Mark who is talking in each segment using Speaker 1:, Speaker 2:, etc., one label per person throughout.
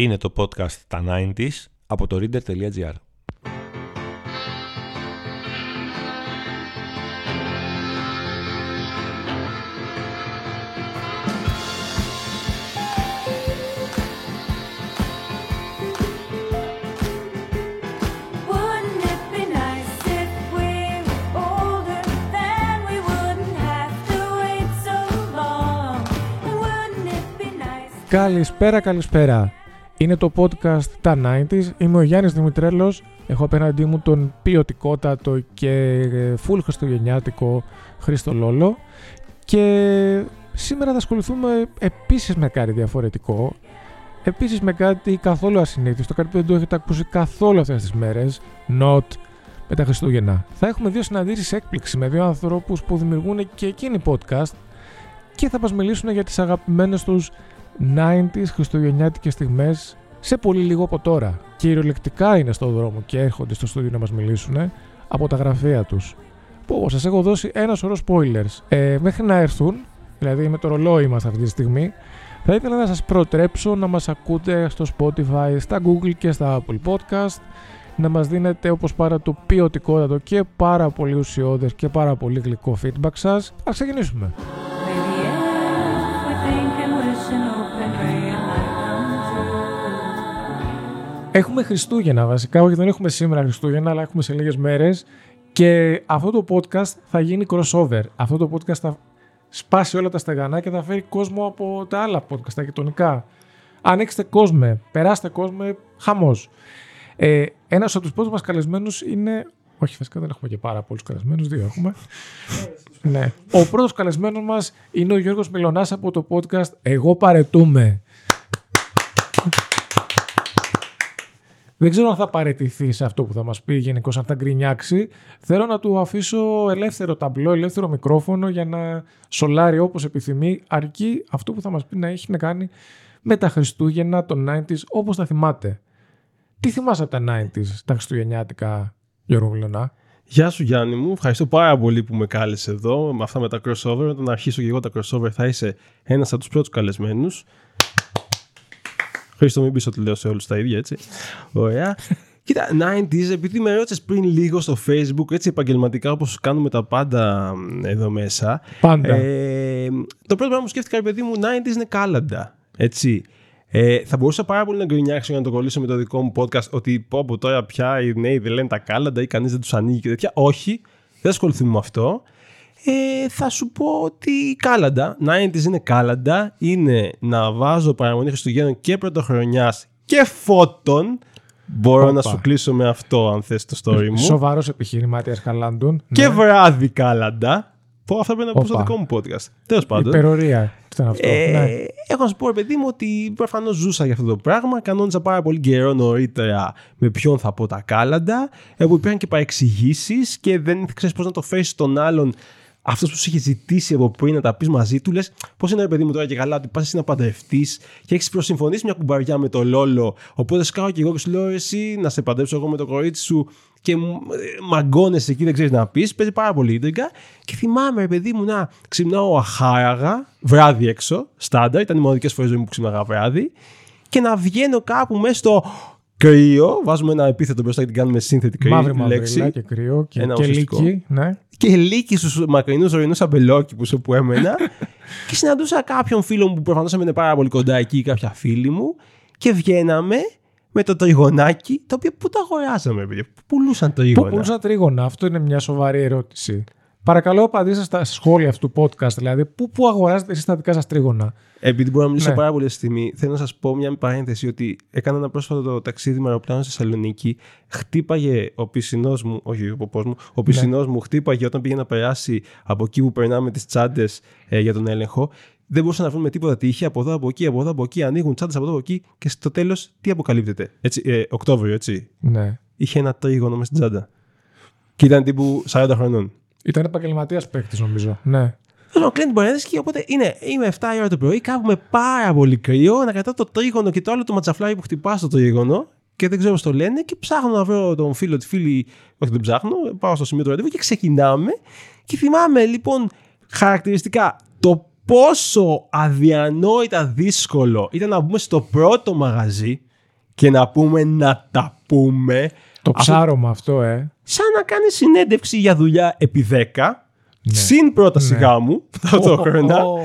Speaker 1: Είναι το podcast Τα 90s από το
Speaker 2: Καλησπέρα, καλησπέρα. Είναι το podcast τα 90s. Είμαι ο Γιάννης Δημητρέλος. Έχω απέναντί μου τον ποιοτικότατο και ε, full χριστουγεννιάτικο Χρήστο Λόλο. Και σήμερα θα ασχοληθούμε επίσης με κάτι διαφορετικό. Επίσης με κάτι καθόλου ασυνήθιστο, κάτι που δεν το έχετε ακούσει καθόλου αυτές τις μέρες. Not με τα Χριστούγεννα. Θα έχουμε δύο συναντήσεις έκπληξη με δύο ανθρώπους που δημιουργούν και εκείνοι podcast και θα μας μιλήσουν για τις αγαπημένες τους 90s χριστουγεννιάτικες στιγμές σε πολύ λίγο από τώρα. Κυριολεκτικά είναι στο δρόμο και έρχονται στο στούντιο να μας μιλήσουν από τα γραφεία τους. Που σας έχω δώσει ένα σωρό spoilers. Ε, μέχρι να έρθουν, δηλαδή με το ρολόι μας αυτή τη στιγμή, θα ήθελα να σας προτρέψω να μας ακούτε στο Spotify, στα Google και στα Apple Podcast, να μας δίνετε όπως πάρα το ποιοτικότατο και πάρα πολύ ουσιώδες και πάρα πολύ γλυκό feedback σας. Ας ξεκινήσουμε. Έχουμε Χριστούγεννα βασικά, όχι δεν έχουμε σήμερα Χριστούγεννα, αλλά έχουμε σε λίγες μέρες και αυτό το podcast θα γίνει crossover. Αυτό το podcast θα σπάσει όλα τα στεγανά και θα φέρει κόσμο από τα άλλα podcast, τα γειτονικά. Ανοίξτε κόσμο, περάστε κόσμο, χαμός. Ε, ένας από τους πρώτους μας καλεσμένους είναι... Όχι, φυσικά δεν έχουμε και πάρα πολλούς καλεσμένους, δύο έχουμε. ναι. Ο πρώτος καλεσμένος μας είναι ο Γιώργος Μιλωνάς από το podcast «Εγώ παρετούμε». Δεν ξέρω αν θα παραιτηθεί σε αυτό που θα μας πει γενικώς αν θα γκρινιάξει. Θέλω να του αφήσω ελεύθερο ταμπλό, ελεύθερο μικρόφωνο για να σολάρει όπως επιθυμεί, αρκεί αυτό που θα μας πει να έχει να κάνει με τα Χριστούγεννα των 90s όπως τα θυμάται. Τι θυμάσαι από τα 90s, τα Χριστουγεννιάτικα, Γιώργο Μιλωνά.
Speaker 3: Γεια σου Γιάννη μου, ευχαριστώ πάρα πολύ που με κάλεσες εδώ με αυτά με τα crossover. Όταν αρχίσω και εγώ τα crossover θα είσαι ένας από τους πρώτους καλεσμένους. Χρήστο μην πεις ότι λέω σε όλους τα ίδια έτσι. Ωραία. Κοίτα, 90s, επειδή με ρώτησες πριν λίγο στο facebook, έτσι επαγγελματικά όπως κάνουμε τα πάντα μ, εδώ μέσα.
Speaker 2: Πάντα.
Speaker 3: Ε, το πρώτο πράγμα που σκέφτηκα, ρε παιδί μου, 90s είναι κάλαντα. Έτσι. Ε, θα μπορούσα πάρα πολύ να γκρινιάξω για να το κολλήσω με το δικό μου podcast ότι πω από τώρα πια οι νέοι δεν λένε τα κάλαντα ή κανείς δεν τους ανοίγει και τέτοια. Όχι, δεν ασχοληθούμε με αυτό. Ε, θα σου πω ότι κάλαντα, 90s είναι κάλαντα, είναι να βάζω παραμονή Χριστουγέννων και πρωτοχρονιάς και φώτων. Μπορώ
Speaker 2: Όπα.
Speaker 3: να σου κλείσω με αυτό αν θες το story μου.
Speaker 2: Σοβαρός επιχειρηματίας Χαλάντων.
Speaker 3: Και
Speaker 2: Ναι.
Speaker 3: βράδυ κάλαντα. Πω, αυτά πρέπει να πω στο
Speaker 2: Όπα.
Speaker 3: δικό μου podcast. Τέλος πάντων.
Speaker 2: Υπερορία ήταν αυτό.
Speaker 3: Ε,
Speaker 2: ναι.
Speaker 3: Έχω να σου πω, ρε παιδί μου, ότι προφανώς ζούσα για αυτό το πράγμα. Κανόνιζα πάρα πολύ καιρό νωρίτερα με ποιον θα πω τα κάλαντα. Ε, που υπήρχαν και παρεξηγήσεις και δεν ξέρεις πώς να το φέρεις τον άλλον. Αυτός που σου είχε ζητήσει από πριν να τα πεις μαζί του, λες πώς είναι ρε παιδί μου τώρα και καλά, ότι πας εσύ να παντρευτείς και έχεις προσυμφωνήσει μια κουμπαριά με το Λόλο. Οπότε σκάω και εγώ και σου λέω εσύ να σε παντρέψω εγώ με το κορίτσι σου και μ- ε, μαγκώνεσαι εκεί, δεν ξέρεις να πεις. Παίζει πάρα πολύ ίντρικα. Και θυμάμαι, ρε παιδί μου, να ξυπνάω αχάραγα, βράδυ έξω, στάνταρ. Ήταν οι μοναδικές φορές που ξύπναγα βράδυ. Και να βγαίνω κάπου μέσα στο κρύο. Βάζουμε ένα επίθετο μπροστά και την κάνουμε σύνθετη κρύο.
Speaker 2: Μαύρη μαύρη και κρύο και,
Speaker 3: Ένα
Speaker 2: και
Speaker 3: ουσιαστικό.
Speaker 2: λύκη. Ναι.
Speaker 3: Και λύκη στους μακρινούς ορεινούς αμπελόκηπους όπου έμενα. και συναντούσα κάποιον φίλο μου που προφανώς έμενε πάρα πολύ κοντά εκεί, κάποια φίλη μου. Και βγαίναμε με το τριγωνάκι, το οποίο πού το αγοράζαμε, παιδιά; Πού πουλούσαν
Speaker 2: Πού
Speaker 3: τρίγωνα.
Speaker 2: πουλούσα τρίγωνα, αυτό είναι μια σοβαρή ερώτηση. Παρακαλώ, απαντήστε στα σχόλια αυτού του podcast. Δηλαδή, πού, πού αγοράζετε εσείς τα δικά σας τρίγωνα;
Speaker 3: Επειδή μπορώ να μιλήσω
Speaker 2: Ναι.
Speaker 3: πάρα πολύ αυτή τη στιγμή, θέλω να σας πω μια παρένθεση ότι έκανα ένα πρόσφατο το ταξίδι με αεροπλάνο στη Θεσσαλονίκη. Χτύπαγε ο πισινός μου, όχι ο ποπός μου, ο πισινός μου χτύπαγε όταν πήγε να περάσει από εκεί που περνάμε τις τσάντες για τον έλεγχο. Δεν μπορούσαν να βρουν τίποτα τι είχε από εδώ, από εκεί, από εδώ, από εκεί. Ανοίγουν τσάντες από εδώ, από εκεί και στο τέλος τι αποκαλύπτεται. Έτσι, ε, Οκτώβριο, έτσι.
Speaker 2: Ναι.
Speaker 3: Είχε ένα τρίγωνο μες στην τσάντα. Και ήταν τύπου 40 χρονών.
Speaker 2: Ήταν επαγγελματίας παίκτης, νομίζω. Ναι.
Speaker 3: Θέλω να κλείνει την παρένθεση και οπότε είναι, είμαι 7 η ώρα το πρωί, κάπου με πάρα πολύ κρύο, να κρατάω το τρίγωνο και το άλλο το ματσαφλάρι που χτυπά στο τρίγωνο και δεν ξέρω πώς το λένε και ψάχνω να βρω τον φίλο, τη φίλη. Όχι, δεν ψάχνω. Πάω στο σημείο του ραντεβού και ξεκινάμε. Και θυμάμαι λοιπόν χαρακτηριστικά το πόσο αδιανόητα δύσκολο ήταν να μπούμε στο πρώτο μαγαζί και να πούμε να τα πούμε.
Speaker 2: Το
Speaker 3: Αυτό-
Speaker 2: ψάρωμα αυτό, ε.
Speaker 3: Σαν να κάνεις συνέντευξη για δουλειά επί 10,
Speaker 2: Ναι.
Speaker 3: συν πρόταση
Speaker 2: Ναι.
Speaker 3: γάμου ταυτόχρονα.
Speaker 2: Ω,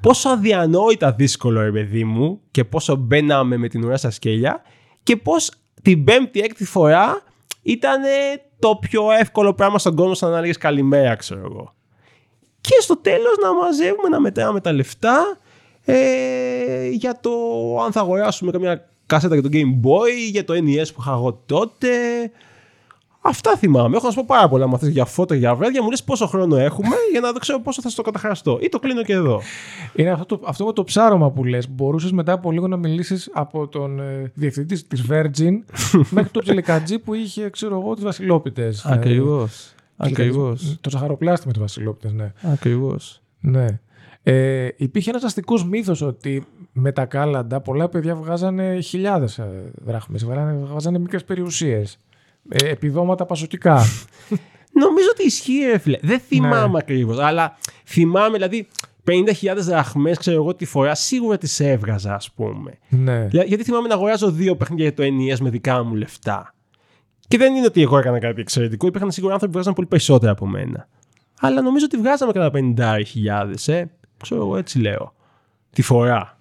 Speaker 3: πόσο αδιανόητα δύσκολο, ρε παιδί μου, και πόσο μπαίναμε με την ουρά στα σκέλια, και πώς την πέμπτη-έκτη φορά ήταν το πιο εύκολο πράγμα στον κόσμο σαν να έλεγες καλημέρα, ξέρω εγώ. Και στο τέλος να μαζεύουμε, να μετράμε τα λεφτά ε, για το αν θα αγοράσουμε καμιά κάσετα για το Game Boy, για το NES που είχα εγώ τότε. Αυτά θυμάμαι. Έχω να σου πω πάρα πολλά μαθές για φώτα, για βράδια. Μου λες πόσο χρόνο έχουμε για να δω ξέρω πόσο θα στο καταχραστώ. Ή το κλείνω και εδώ.
Speaker 2: Είναι αυτό, το, αυτό με το ψάρωμα που λες. Μπορούσες μετά από λίγο να μιλήσεις από τον ε, διευθυντή της Virgin μέχρι το ψιλικατζή που είχε, ξέρω εγώ, τις βασιλόπιτες. Ε,
Speaker 3: Ακριβώς.
Speaker 2: το ζαχαροπλάστη με τις βασιλόπιτες, ναι.
Speaker 3: Ακριβώς.
Speaker 2: ναι. Ε, υπήρχε ένας αστικός μύθος ότι με τα κάλαντα πολλά παιδιά βγάζανε χιλιάδες ε, δράχμες, βγάζανε, βγάζανε μικρές περιουσίες. Ε, επιδόματα πασοκικά.
Speaker 3: Νομίζω ότι ισχύει, ρε φίλε. Δεν θυμάμαι
Speaker 2: Ναι.
Speaker 3: ακριβώς, αλλά θυμάμαι δηλαδή 50.000 δραχμές, ξέρω εγώ τη φορά, σίγουρα τις έβγαζα, ας πούμε.
Speaker 2: ναι.
Speaker 3: Για- Γιατί θυμάμαι να αγοράζω δύο παιχνίδια για το NES με δικά μου λεφτά. Και δεν είναι ότι εγώ έκανα κάτι εξαιρετικό. Υπήρχαν σίγουρα άνθρωποι που βγάζαν πολύ περισσότερα από μένα. Αλλά νομίζω ότι βγάζαμε κατά 50.000, ε. Ξέρω εγώ, έτσι λέω. Τη φορά.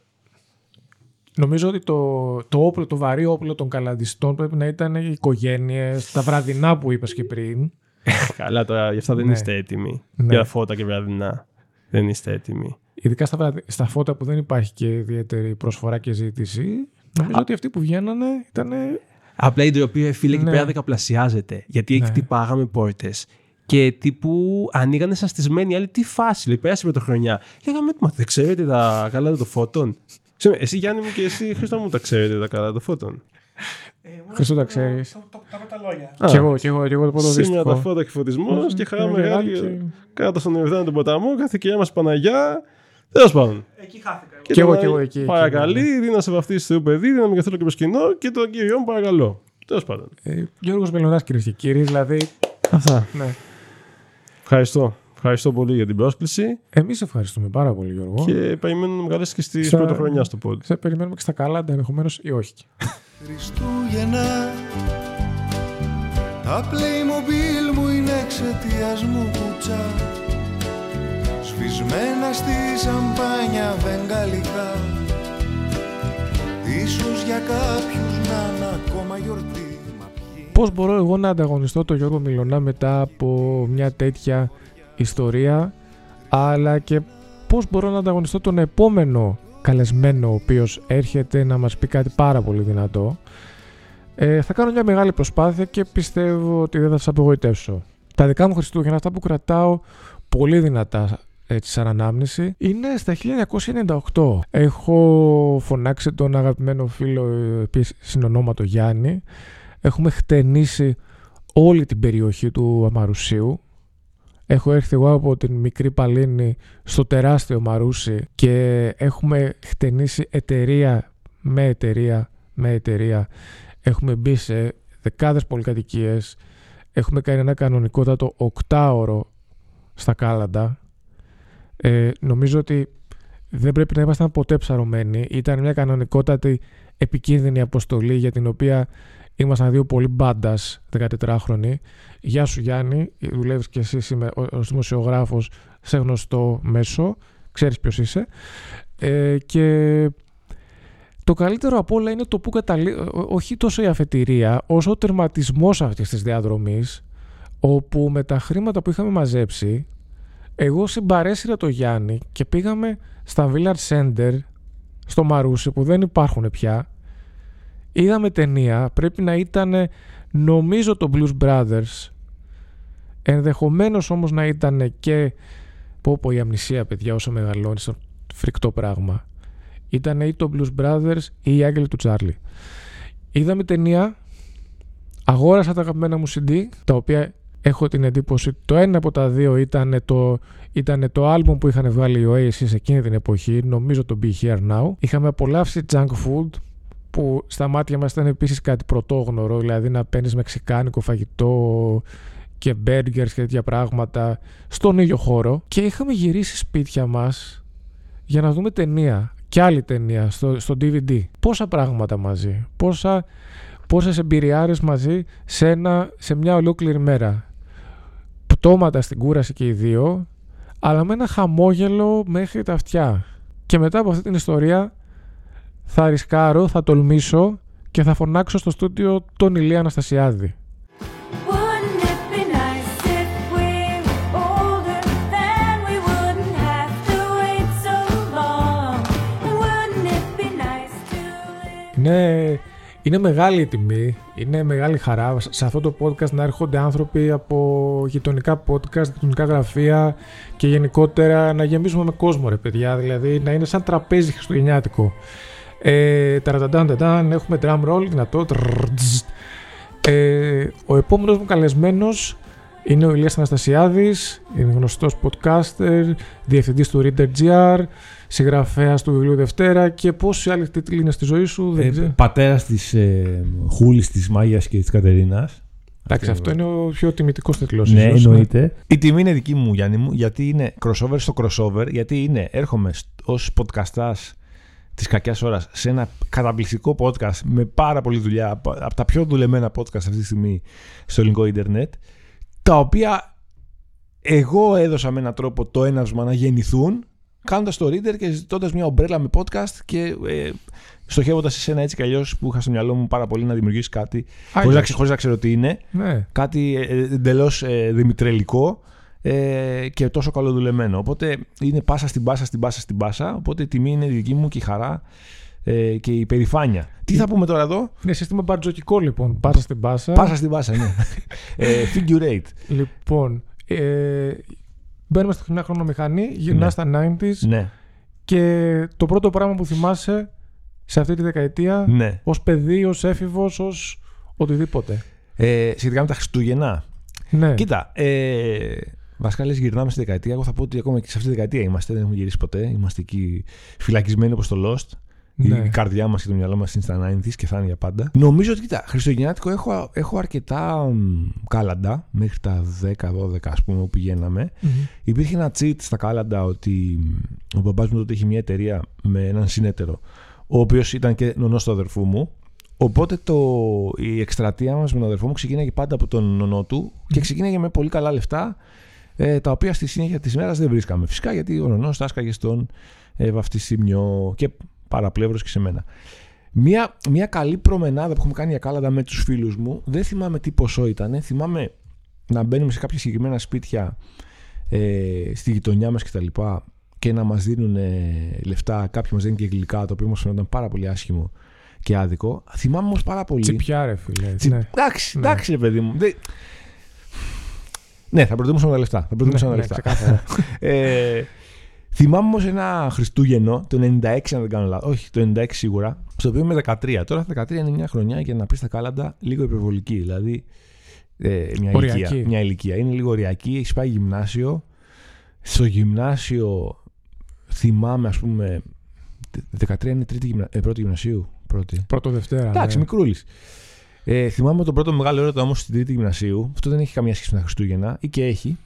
Speaker 2: Νομίζω ότι το, το όπλο, το βαρύ όπλο των καλαντιστών πρέπει να ήταν οι οικογένειες, τα βραδινά που είπες και πριν.
Speaker 3: Καλά τώρα, γι' αυτά δεν
Speaker 2: Ναι.
Speaker 3: είστε έτοιμοι.
Speaker 2: Ναι.
Speaker 3: Για φώτα και βραδινά. Δεν είστε έτοιμοι.
Speaker 2: Ειδικά στα, βραδι- στα φώτα που δεν υπάρχει και ιδιαίτερη προσφορά και ζήτηση. Νομίζω ότι αυτοί που βγαίνανε ήταν.
Speaker 3: Απλά η ντροπή, ρε φίλε, εκεί
Speaker 2: Ναι.
Speaker 3: πέρα δεκαπλασιάζεται. Γιατί
Speaker 2: Ναι.
Speaker 1: χτυπάγαμε πόρτες. Και τύπου ανοίγανε σαστισμένοι άλλοι. Τι φάση, λέει, πέρασε η πρωτοχρονιά. Λέγαμε, μα δεν ξέρετε τα καλά των φώτων. Συγγνώμη, Εσύ Γιάννη μου και εσύ Χρήστο μου τα ξέρετε τα καλά των φώτων.
Speaker 2: Χρήστο τα ξέρεις.
Speaker 4: Το, το, τα με τα λόγια.
Speaker 2: Κι εγώ, κι εγώ, κι εγώ το πρώτο
Speaker 3: Σήμερα τα
Speaker 2: δίστοιχο.
Speaker 3: φώτα και φωτισμός και χαρά
Speaker 2: Ε,
Speaker 3: μεγάλη.
Speaker 2: και-
Speaker 3: Κάτω στον Ιορδάνη τον ποταμό, κάθε κυρία μας Παναγιά. Τέλος πάντων.
Speaker 4: Εκεί χάθηκα. εγώ.
Speaker 2: Κι εγώ,
Speaker 3: τον
Speaker 2: κι εγώ
Speaker 3: Άγιο
Speaker 2: εκεί, εκεί,
Speaker 3: Παρακαλεί, δίνω σε βαφτίσει Θεού παιδί, δίνω μεγεθύλο και προσκυνώ και τον κύριο μου παρακαλώ. Τέλος πάντων.
Speaker 2: Ε, Γιώργος Μελονάς κυρίες και κύριοι, δηλαδή.
Speaker 3: Αυτά.
Speaker 2: Ναι.
Speaker 3: Ευχαριστώ. Ευχαριστώ πολύ για την πρόσκληση
Speaker 2: Εμείς ευχαριστούμε πάρα πολύ, Γιώργο.
Speaker 3: και περιμένω να με καλέσει και στη
Speaker 2: Στα-
Speaker 3: πρωτοχρονιάς στο πόδι.
Speaker 2: Σε περιμένουμε και στα κάλαντα ενδεχομένως ή όχι.
Speaker 5: Χριστούγεννα Τα Playmobil μου είναι εξαιτίας μου κουτσά Σβησμένα στη σαμπάνια βεγγαλικά Ίσως για κάποιους να είναι ακόμα γιορτή Μα ποιοι
Speaker 2: Πώς μπορώ εγώ να ανταγωνιστώ τον Γιώργο Μιλωνά μετά από μια τέτοια ιστορία, αλλά και πώς μπορώ να ανταγωνιστώ τον επόμενο καλεσμένο ο οποίος έρχεται να μας πει κάτι πάρα πολύ δυνατό. Ε, θα κάνω μια μεγάλη προσπάθεια και πιστεύω ότι δεν θα σας απογοητεύσω. Τα δικά μου Χριστούγεννα, αυτά που κρατάω πολύ δυνατά έτσι σαν ανάμνηση, είναι στα 1998. Έχω φωνάξει τον αγαπημένο φίλο, ε, επίσης συνονόματο Γιάννη, Έχουμε χτενίσει όλη την περιοχή του Αμαρουσίου. Έχω έρθει εγώ από την μικρή Παλίνη στο τεράστιο Μαρούσι και έχουμε χτενίσει εταιρεία με εταιρεία με εταιρεία. Έχουμε μπει σε δεκάδες πολυκατοικίες. Έχουμε κάνει ένα κανονικότατο οκτάωρο στα Κάλαντα. Ε, νομίζω ότι δεν πρέπει να ήμασταν ποτέ ψαρωμένοι. Ήταν μια κανονικότατη επικίνδυνη αποστολή για την οποία ήμασταν δύο πολύ μπάντας 14χρονοι. Γεια σου Γιάννη, δουλεύεις και εσύ σήμερα ω δημοσιογράφος σε γνωστό μέσο. Ξέρεις ποιος είσαι. Ε, και το καλύτερο από όλα είναι το που καταλήγει, όχι τόσο η αφετηρία, όσο ο τερματισμός αυτής της διαδρομής, όπου με τα χρήματα που είχαμε μαζέψει, εγώ συμπαρέσυρα το Γιάννη και πήγαμε στα Village Center, στο Μαρούσι, που δεν υπάρχουν πια. Είδαμε ταινία, πρέπει να ήταν νομίζω το Blues Brothers, ενδεχομένως όμως να ήταν και πω πω η αμνησία παιδιά όσο μεγαλώνει στο φρικτό πράγμα. Ήταν ή το Blues Brothers ή οι Άγγελοι του Τσάρλι. Είδαμε ταινία, αγόρασα τα αγαπημένα μου CD, τα οποία έχω την εντύπωση το ένα από τα δύο ήταν το, ήταν το άλμπουμ που είχαν βγάλει οι Oasis εκείνη την εποχή, νομίζω το Be Here Now. Είχαμε απολαύσει junk food, που στα μάτια μας ήταν επίσης κάτι πρωτόγνωρο, δηλαδή να παίρνεις μεξικάνικο φαγητό και burgers και τέτοια πράγματα στον ίδιο χώρο και είχαμε γυρίσει σπίτια μας για να δούμε ταινία και άλλη ταινία στο, στο DVD. Πόσα πράγματα μαζί, πόσα, πόσες εμπειριάρες μαζί σε, ένα, σε μια ολόκληρη μέρα. Πτώματα στην κούραση και οι δύο, αλλά με ένα χαμόγελο μέχρι τα αυτιά. Και μετά από αυτή την ιστορία θα ρισκάρω, θα τολμήσω και θα φωνάξω στο στούντιο τον Ηλία Αναστασιάδη.
Speaker 6: Wouldn't it be nice if we were older? Then we wouldn't have to wait so long; And wouldn't it be nice to live?
Speaker 2: Είναι, είναι μεγάλη η τιμή, είναι μεγάλη χαρά σε αυτό το podcast να έρχονται άνθρωποι από γειτονικά podcast, γειτονικά γραφεία και γενικότερα να γεμίσουμε με κόσμο ρε παιδιά, δηλαδή να είναι σαν τραπέζι χριστουγεννιάτικο. Ε, ταραταντανταντάν, έχουμε drum roll, δυνατό. τρρρρ, τζζ. Ε, ο επόμενος μου καλεσμένος είναι ο Ηλίας Αναστασιάδης, είναι γνωστός podcaster, διευθυντής του Reader.gr, συγγραφέας του βιβλίου Δευτέρα και πόσοι άλλοι τίτλοι είναι στη ζωή σου, δεν
Speaker 7: Ε,
Speaker 2: ξέρω.
Speaker 7: Πατέρα τη ε, Χούλη, τη Μάγια και τη Κατερίνα.
Speaker 2: Εντάξει, αυτό είναι ο πιο τιμητικός τίτλος.
Speaker 7: Ναι,
Speaker 2: ίσως,
Speaker 7: εννοείται. Η τιμή είναι δική μου, Γιάννη μου, γιατί είναι crossover στο crossover. Γιατί είναι, έρχομαι ω podcastά της κακιάς ώρας σε ένα καταπληκτικό podcast με πάρα πολλή δουλειά, από από τα πιο δουλεμένα podcast αυτή τη στιγμή στο ελληνικό Ιντερνετ, τα οποία εγώ έδωσα με έναν τρόπο το έναυσμα να γεννηθούν, κάνοντας το reader και ζητώντας μια ομπρέλα με podcast και ε, στοχεύοντας σε ένα έτσι κι αλλιώς που είχα στο μυαλό μου πάρα πολύ να δημιουργήσεις κάτι, χωρίς να, ξε- χωρίς να ξέρω τι είναι
Speaker 2: Ναι.
Speaker 7: κάτι εντελώς ε, δημητρελικό ε, και τόσο καλοδουλεμένο. Οπότε είναι πάσα στην πάσα στην πάσα στην πάσα. Οπότε η τιμή είναι δική μου και η χαρά ε, και η περηφάνεια. Τι θα πούμε τώρα εδώ,
Speaker 2: Είναι σύστημα μπαρτζοκικό λοιπόν. Πάσα στην πάσα.
Speaker 7: Πάσα στην πάσα, ναι. ε, figure eight.
Speaker 2: Λοιπόν, ε, μπαίνουμε στη χρονιά χρονομηχανή, γυρνά
Speaker 7: Ναι.
Speaker 2: στα 90s
Speaker 7: ναι,
Speaker 2: και το πρώτο πράγμα που θυμάσαι σε αυτή τη δεκαετία
Speaker 7: ναι.
Speaker 2: ως παιδί, ως έφηβος, ως οτιδήποτε.
Speaker 7: Ε, σχετικά με τα Χριστούγεννα.
Speaker 2: Ναι.
Speaker 7: Κοίτα, ε, βασικά λες γυρνάμε στη δεκαετία. Εγώ θα πω ότι ακόμα και σε αυτή τη δεκαετία είμαστε. Δεν έχουμε γυρίσει ποτέ. Είμαστε εκεί φυλακισμένοι όπως το Lost.
Speaker 2: Ναι.
Speaker 7: Η καρδιά μας και το μυαλό μας είναι στα 90s και θα είναι για πάντα. Νομίζω ότι, κοίτα, Χριστουγεννιάτικο έχω, έχω αρκετά μ, κάλαντα μέχρι τα 10-12 ας πούμε που πηγαίναμε.
Speaker 2: Μμμ.
Speaker 7: Υπήρχε ένα cheat στα κάλαντα ότι ο μπαμπάς μου τότε είχε μια εταιρεία με έναν συνέτερο, ο οποίος ήταν και νονός του αδερφού μου. Οπότε το, η εκστρατεία μας με τον αδερφό μου ξεκίναγε πάντα από τον νονό του και ξεκίναγε με πολύ καλά λεφτά, ε, τα οποία στη συνέχεια της μέρας δεν βρίσκαμε. Φυσικά γιατί ο νονός τάσκαγε στον ε, βαφτισιμιό και παραπλεύρος και σε μένα. Μια, μια καλή προμενάδα που έχουμε κάνει για κάλαντα με τους φίλους μου, δεν θυμάμαι τι ποσό ήταν. Θυμάμαι να μπαίνουμε σε κάποια συγκεκριμένα σπίτια ε, στη γειτονιά μας και τα λοιπά και να μας δίνουν ε, λεφτά, κάποιοι μας δίνουν και γλυκά, το οποίο μας φαίνονταν πάρα πολύ άσχημο και άδικο. Θυμάμαι όμως πάρα πολύ...
Speaker 2: Τσιπιά ρε φίλε.
Speaker 7: Τσι-
Speaker 2: Ναι.
Speaker 7: Εντάξει,
Speaker 2: Ναι.
Speaker 7: εντάξει ρε παιδί μου. Δεν- Ναι, θα προτιμούσαμε τα λεφτά. Θα προτιμούσαμε
Speaker 2: Ναι,
Speaker 7: τα
Speaker 2: ναι,
Speaker 7: λεφτά.
Speaker 2: ξεκάθαρα.
Speaker 7: ε, θυμάμαι όμως ένα Χριστούγεννο, το 96 αν δεν κάνω λάθος. Όχι, το 96 σίγουρα. Στο οποίο είμαι 13. Τώρα τα 13 είναι μια χρονιά για να πεις τα κάλαντα λίγο υπερβολική. Δηλαδή ε, μια,
Speaker 2: Οριακή.
Speaker 7: ηλικία, μια ηλικία. Είναι λίγο οριακή. Έχει πάει γυμνάσιο. Στο γυμνάσιο θυμάμαι, ας πούμε. 13 είναι τρίτη γυμνα... ε, πρώτη γυμνασίου. Πρώτη.
Speaker 2: Πρώτο Δευτέρα.
Speaker 7: Εντάξει,
Speaker 2: ναι.
Speaker 7: μικρούλης. Ε, θυμάμαι τον πρώτο μεγάλο έρωτα όμως στην τρίτη γυμνασίου. Αυτό δεν έχει καμία σχέση με τα Χριστούγεννα, ή και έχει.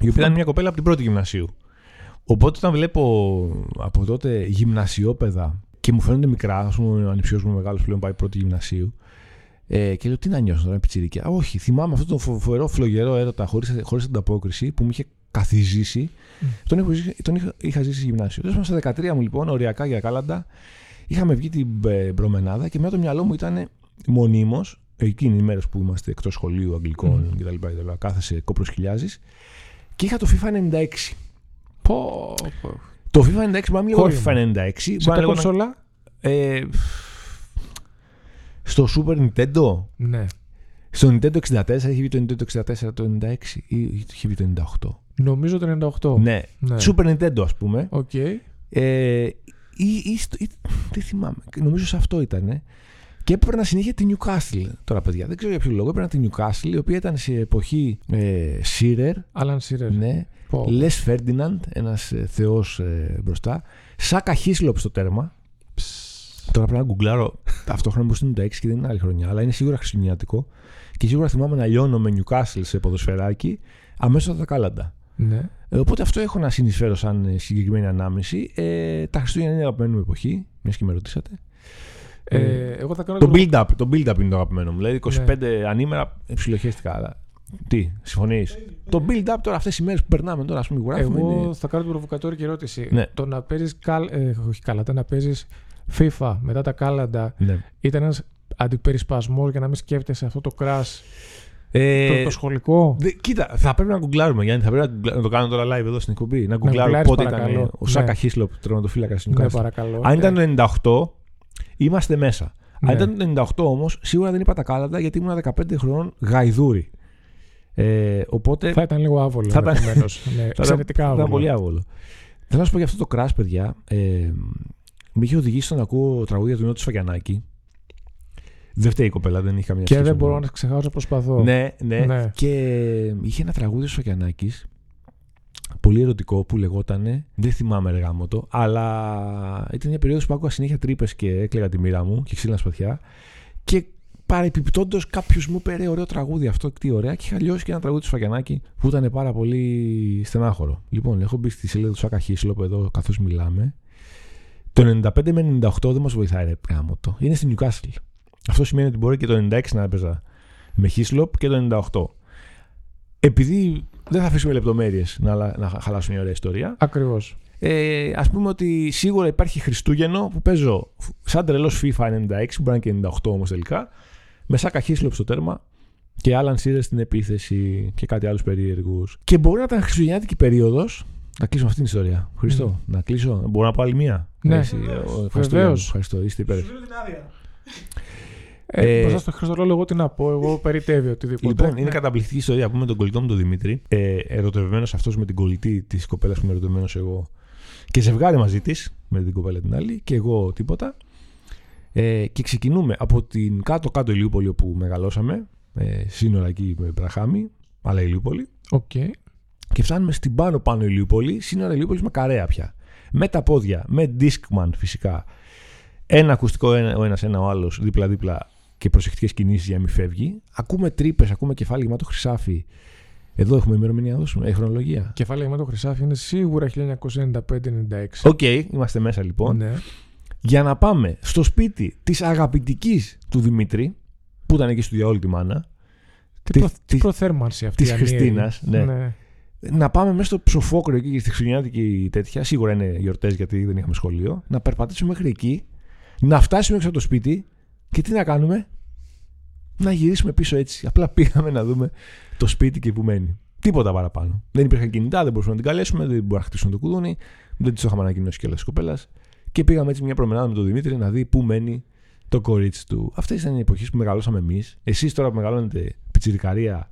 Speaker 7: Η οποία ήταν μια κοπέλα από την πρώτη γυμνασίου. Οπότε όταν βλέπω από τότε γυμνασιόπαιδα και μου φαίνονται μικρά, ας πούμε, ο ανιψιός μου μεγάλος πλέον πάει πρώτη γυμνασίου. Ε, και λέω τι να νιώσω τώρα, πιτσιρικιά. Όχι, θυμάμαι αυτό το φο- φοβερό φλογερό έρωτα χωρίς ανταπόκριση που μου είχε καθιζήσει. Τον, έχω, ζήσει- τον είχα, είχα ζήσει γυμνάσιο. Τέλος πάντων, στα 13 μου λοιπόν, οριακά για κάλαντα, είχαμε βγει την ε, προμενάδα και με το μυαλό μου ήταν μονίμως, εκείνη οι μέρε που είμαστε εκτός σχολείου, αγγλικών κτλ. κτλ. Κάθεσαι κοπροσκυλιάζεις. Και είχα το FIFA 96.
Speaker 2: Πω, πω.
Speaker 7: Το FIFA 96 μπορεί να μην λέγω
Speaker 2: Κόλλημα.
Speaker 7: FIFA 96.
Speaker 2: Σε
Speaker 7: μπορεί να
Speaker 2: ποια
Speaker 7: λέγω να-
Speaker 2: κονσόλα;
Speaker 7: ε, στο Super Nintendo;
Speaker 2: Ναι.
Speaker 7: Στο Nintendo 64 έχει βγει το Nintendo 64 το 96 ή είχε βγει το 98.
Speaker 2: Νομίζω το 98.
Speaker 7: Ναι.
Speaker 2: Ναι.
Speaker 7: Super Nintendo ας πούμε.
Speaker 2: Οκ.
Speaker 7: Ε, ή, ή, στο- ή- δεν θυμάμαι. Νομίζω σε αυτό ήταν. Και έπαιρνα συνέχεια τη Newcastle. Τώρα, παιδιά, δεν ξέρω για ποιο λόγο. Έπαιρνα τη Newcastle, η οποία ήταν σε εποχή ε, Shearer,
Speaker 2: Άλαν Σίρερ.
Speaker 7: ναι,
Speaker 2: Πω.
Speaker 7: Les Ferdinand, ένας ε, θεός ε, μπροστά, Σάκα Χίσλοπ στο τέρμα. Τώρα πρέπει να γκουγκλάρω ταυτόχρονα πως είναι το 96 και δεν είναι άλλη χρονιά, αλλά είναι σίγουρα χριστουγεννιάτικο. Και σίγουρα θυμάμαι να λιώνω με Newcastle σε ποδοσφαιράκι αμέσως από τα κάλαντα.
Speaker 2: Ναι.
Speaker 7: Ε, οπότε αυτό έχω να συνεισφέρω σαν ε, συγκεκριμένη ανάμνηση. Ε, τα Χριστούγεννα είναι η αγαπημένη μου εποχή, μιας και με ρωτήσατε.
Speaker 2: Ε, εγώ θα κάνω
Speaker 7: Το
Speaker 2: το-
Speaker 7: build-up, το build-up είναι το αγαπημένο μου. Δηλαδή 25 ανήμερα ψιλοχέστηκα. Αλλά... Τι, συμφωνείς; Το build-up τώρα, αυτές οι μέρες που περνάμε τώρα, ας πούμε, γράφουμε.
Speaker 2: Εγώ
Speaker 7: είναι-
Speaker 2: θα κάνω την προβοκατόρικη ερώτηση.
Speaker 7: Ναι.
Speaker 2: Το να παίζεις καλ... ε, όχι κάλατα, να παίζεις FIFA μετά τα κάλαντα
Speaker 7: Ναι.
Speaker 2: ήταν ένας αντιπερισπασμός για να μην σκέφτεσαι αυτό το crash.
Speaker 7: Ε,
Speaker 2: το, το σχολικό;
Speaker 7: Δε, κοίτα, θα πρέπει να γκουγκλάρουμε Γιάννη. Θα πρέπει να, γκουγκλα- να το κάνω τώρα live εδώ στην εκπομπή. Να γκουγκλάρουμε
Speaker 2: γκουγκλάρεις,
Speaker 7: πότε ήταν
Speaker 2: παρακαλώ.
Speaker 7: ο Σάκα
Speaker 2: Ναι.
Speaker 7: Χίσλοπ, τερματοφύλακα στην
Speaker 2: ναι,
Speaker 7: Newcastle.
Speaker 2: παρακαλώ.
Speaker 7: Αν
Speaker 2: Ε,
Speaker 7: ήταν το 98, είμαστε μέσα.
Speaker 2: ναι.
Speaker 7: Αν ήταν το 98 όμως, σίγουρα δεν είπα τα κάλαντα γιατί ήμουν 15 χρονών γαϊδούρι. Ε, οπότε
Speaker 2: Θα ήταν λίγο άβολο.
Speaker 7: Θα ήταν-
Speaker 2: ενδεχομένως. ναι,
Speaker 7: ήταν-
Speaker 2: εξαιρετικά
Speaker 7: θα
Speaker 2: άβολο.
Speaker 7: ήταν πολύ άβολο. Θέλω να σου πω για αυτό το crash, παιδιά. Ε, με είχε οδηγήσει στο να ακούω τραγούδια του Νότου Σφακιανάκη. Δεν φταίει η κοπέλα, δεν είχε καμία
Speaker 2: Και
Speaker 7: σχέση
Speaker 2: δεν
Speaker 7: με
Speaker 2: μπορώ
Speaker 7: το-
Speaker 2: να σε ξεχάσω, προσπαθώ.
Speaker 7: Ναι, ναι,
Speaker 2: Ναι.
Speaker 7: Και είχε ένα τραγούδι ο Σφακιανάκης πολύ ερωτικό που λεγόταν. Δεν θυμάμαι ρε γάμο το, αλλά ήταν μια περίοδος που άκουγα συνέχεια τρύπες και έκλαιγα τη μοίρα μου και ξύλινα σπαθιά. Και παρεπιπτόντως κάποιος μου είπε ρε, ωραίο τραγούδι αυτό, τι ωραία. Και είχα λιώσει και ένα τραγούδι του Σφακιανάκη που ήταν πάρα πολύ στενάχωρο. Λοιπόν, έχω μπει στη σελίδα του Σάκα Χίσλοπ εδώ καθώς μιλάμε. Το 95 με 98 δεν μας βοηθάει ρε γάμο το. Είναι στην Newcastle. Αυτό σημαίνει ότι μπορεί και το 96 να έπαιζα με Χίσλοπ και το 98. Επειδή δεν θα αφήσουμε λεπτομέρειες να, λα- να χαλάσουν μια ωραία ιστορία,
Speaker 2: Ακριβώς.
Speaker 7: ε, ας πούμε ότι σίγουρα υπάρχει Χριστούγεννο που παίζω σαν τρελός FIFA 96, που μπορεί να είναι και 98 όμως τελικά, με Σάκα Χίσλοπ στο τέρμα και Άλαν Σίρε στην επίθεση και κάτι άλλους περίεργους. Και μπορεί να ήταν Χριστουγεννιάτικη περίοδος. Να κλείσω αυτή την ιστορία. Χριστό, να κλείσω. Μπορώ να πω άλλη μία;
Speaker 2: Ναι.
Speaker 7: Εσύ, ο- ευχαριστώ,
Speaker 2: Βεβαίως.
Speaker 7: Γιάννη, Ευχαριστώ, είστε υπέροχοι.
Speaker 4: Σου δίνω την άδεια.
Speaker 2: Ε,
Speaker 7: Ε,
Speaker 2: Μπροστά στο Χριστολόλο, εγώ τι να πω, εγώ περιτεύει οτιδήποτε.
Speaker 7: Λοιπόν, είναι
Speaker 2: Ναι.
Speaker 7: καταπληκτική ιστορία που με τον κολλητό μου τον Δημήτρη, ε, ερωτευμένος αυτός με την κολλητή της κοπέλας που είμαι ερωτευμένος εγώ, και ζευγάρι μαζί της, με την κοπέλα την άλλη, και εγώ τίποτα. Ε, και ξεκινούμε από την κάτω-κάτω Ηλιούπολη όπου μεγαλώσαμε, ε, σύνορα εκεί με Μπραχάμι, αλλά Ηλιούπολη,
Speaker 2: Οκ.
Speaker 7: και φτάνουμε στην πάνω-πάνω Ηλιούπολη, σύνορα Ηλιούπολης με Καρέα πια. Με τα πόδια, με Discman φυσικά. Ένα ακουστικό ένα, ο ένας ένα ο άλλος δίπλα-δίπλα και προσεκτικές κινήσεις για να μην φεύγει. Ακούμε Τρύπες, ακούμε κεφάλι γεμάτο χρυσάφι. Εδώ έχουμε ημερομηνία να δώσουμε. Έχει χρονολογία.
Speaker 2: Κεφάλι γεμάτο Χρυσάφι είναι σίγουρα 1995-96.
Speaker 7: Οκ, είμαστε μέσα λοιπόν.
Speaker 2: Ναι.
Speaker 7: Για να πάμε στο σπίτι της αγαπητικής του Δημήτρη, που ήταν εκεί στο διαόλου τη μάνα,
Speaker 2: Τι,
Speaker 7: Της-
Speaker 2: προ, τι
Speaker 7: της-
Speaker 2: προθέρμανση αυτή.
Speaker 7: της
Speaker 2: η ανίερη.
Speaker 7: Χριστίνας, ναι. να πάμε μέσα στο ψοφόκριο εκεί στη Χριστουγεννιάτικη τέτοια. Σίγουρα είναι γιορτές γιατί δεν είχαμε σχολείο. Να περπατήσουμε μέχρι εκεί, να φτάσουμε έξω από το σπίτι και τι να κάνουμε; Να γυρίσουμε πίσω έτσι. Απλά πήγαμε να δούμε το σπίτι και που μένει. Τίποτα παραπάνω. Δεν υπήρχαν κινητά, δεν μπορούσαμε να την καλέσουμε, δεν μπορούσαμε να χτίσουμε το κουδούνι, δεν τη το είχαμε ανακοινώσει κιόλας της κοπέλας. Και πήγαμε έτσι μια προμενάδα με τον Δημήτρη να δει πού μένει το κορίτσι του. Αυτές ήταν οι εποχές που μεγαλώσαμε εμείς. Εσείς τώρα που μεγαλώνετε πιτσιρικαρία.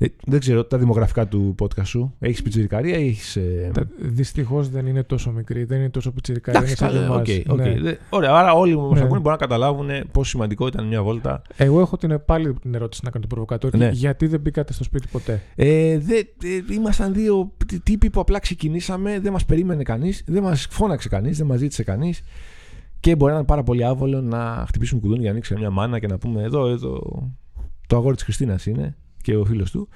Speaker 7: Ε, δεν ξέρω τα δημογραφικά του podcast σου. Έχεις πιτσιρικαρία ή έχεις. Ε...
Speaker 2: Δυστυχώς δεν είναι τόσο μικρή, δεν είναι τόσο πιτσιρικά. Είναι
Speaker 7: Εντάξει,
Speaker 2: σαν
Speaker 7: καλά,
Speaker 2: εμάς.
Speaker 7: OK, OK.
Speaker 2: Ναι.
Speaker 7: Δε- Ωραία, άρα όλοι που μας
Speaker 2: Ναι.
Speaker 7: ακούνε μπορούν να καταλάβουν πόσο σημαντικό ήταν μια βόλτα.
Speaker 2: Εγώ έχω την, πάλι την ερώτηση να κάνω την προβοκατόρικη.
Speaker 7: Ναι.
Speaker 2: Γιατί δεν μπήκατε στο σπίτι ποτέ;
Speaker 7: Ε, δε, ε, ήμασταν δύο τ- τύποι που απλά ξεκινήσαμε, δεν μας περίμενε κανείς, δεν μας φώναξε κανείς, δεν μας ζήτησε κανείς. Και μπορεί να είναι πάρα πολύ άβολο να χτυπήσουμε κουδούνι για να ανοίξει μια μάνα και να πούμε εδώ, εδώ το αγόρι της Χριστίνας είναι και ο φίλος του.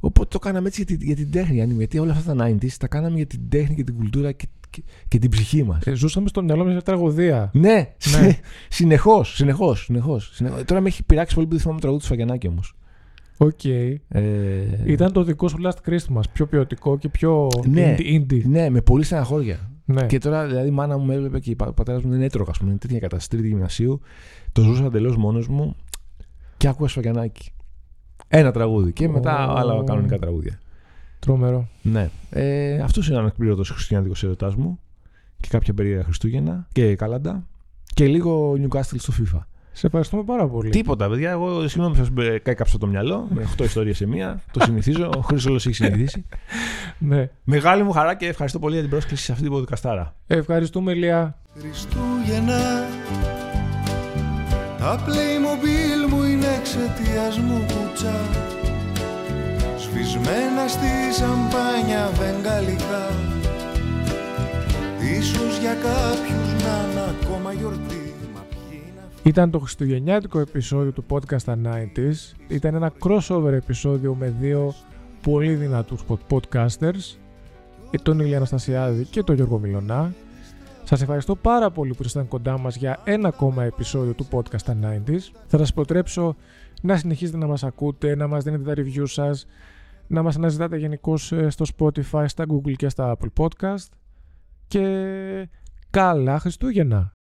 Speaker 7: Οπότε το κάναμε έτσι για την, για την τέχνη, Γιάννη, γιατί όλα αυτά τα 90s τα κάναμε για την τέχνη και την κουλτούρα και, και, και την ψυχή μας.
Speaker 2: Ε, ζούσαμε στο μυαλό μας μια τραγωδία.
Speaker 7: Ναι,
Speaker 2: Ναι.
Speaker 7: συνεχώς, συνεχώς. Συνεχώς. Τώρα με έχει πειράξει πολύ που δεν θυμάμαι το τραγούδι του Σφαγιανάκη όμως.
Speaker 2: Οκ.
Speaker 7: Ε,
Speaker 2: Ήταν το δικό σου Last Christmas. Πιο ποιοτικό και πιο
Speaker 7: Ναι.
Speaker 2: indie. indie.
Speaker 7: Ναι, με πολύ στεναχώρια.
Speaker 2: Ναι.
Speaker 7: Και τώρα, δηλαδή, η μάνα μου με έβλεπε και ο πατέρας μου δεν έτρωγα, ας πούμε, είναι τέτοια κατάσταση, τρίτη γυμνασίου. Το ζούσα εντελώς μόνος μου και άκουγα Σφαγιανάκη. Ένα τραγούδι και μετά
Speaker 2: Ω.
Speaker 7: άλλα κανονικά τραγούδια.
Speaker 2: Τρομερό.
Speaker 7: Ναι. Ε, Αυτός είναι ο ανεκπλήρωτος χριστιανικό ερωτά μου και κάποια περίεργα Χριστούγεννα και καλάντα και λίγο Newcastle στο FIFA.
Speaker 2: Σε ευχαριστούμε πάρα πολύ.
Speaker 7: Τίποτα, παιδιά. Εγώ συγγνώμη, σας κάκαψα το μυαλό με 8 ιστορίες σε μία. Το συνηθίζω. Ο Χρήστος όλο έχει συνηθίσει.
Speaker 2: Ναι.
Speaker 7: Μεγάλη μου χαρά και ευχαριστώ πολύ για την πρόσκληση σε αυτή την podcastάρα.
Speaker 2: Ευχαριστούμε, Λία.
Speaker 5: Χριστούγεννα Τα Playmobil μου είναι εξαιτίας μου κουτσά Σβησμένα στη σαμπάνια βεγγαλικά Ίσως για κάποιους να είναι ακόμα γιορτή Μα ποιοι είναι αυτοί;
Speaker 2: Ήταν το χριστουγεννιάτικο επεισόδιο του podcast τα 90s. Ήταν ένα crossover επεισόδιο με δύο πολύ δυνατούς pod- podcasters, ε, τον Ηλία Αναστασιάδη και τον Γιώργο Μιλωνά. Σας ευχαριστώ πάρα πολύ που ήσασταν κοντά μας για ένα ακόμα επεισόδιο του podcast τα 90s. Θα σας προτρέψω να συνεχίσετε να μας ακούτε, να μας δίνετε τα review σας, να μας αναζητάτε γενικώς στο Spotify, στα Google και στα Apple Podcast. Και καλά Χριστούγεννα!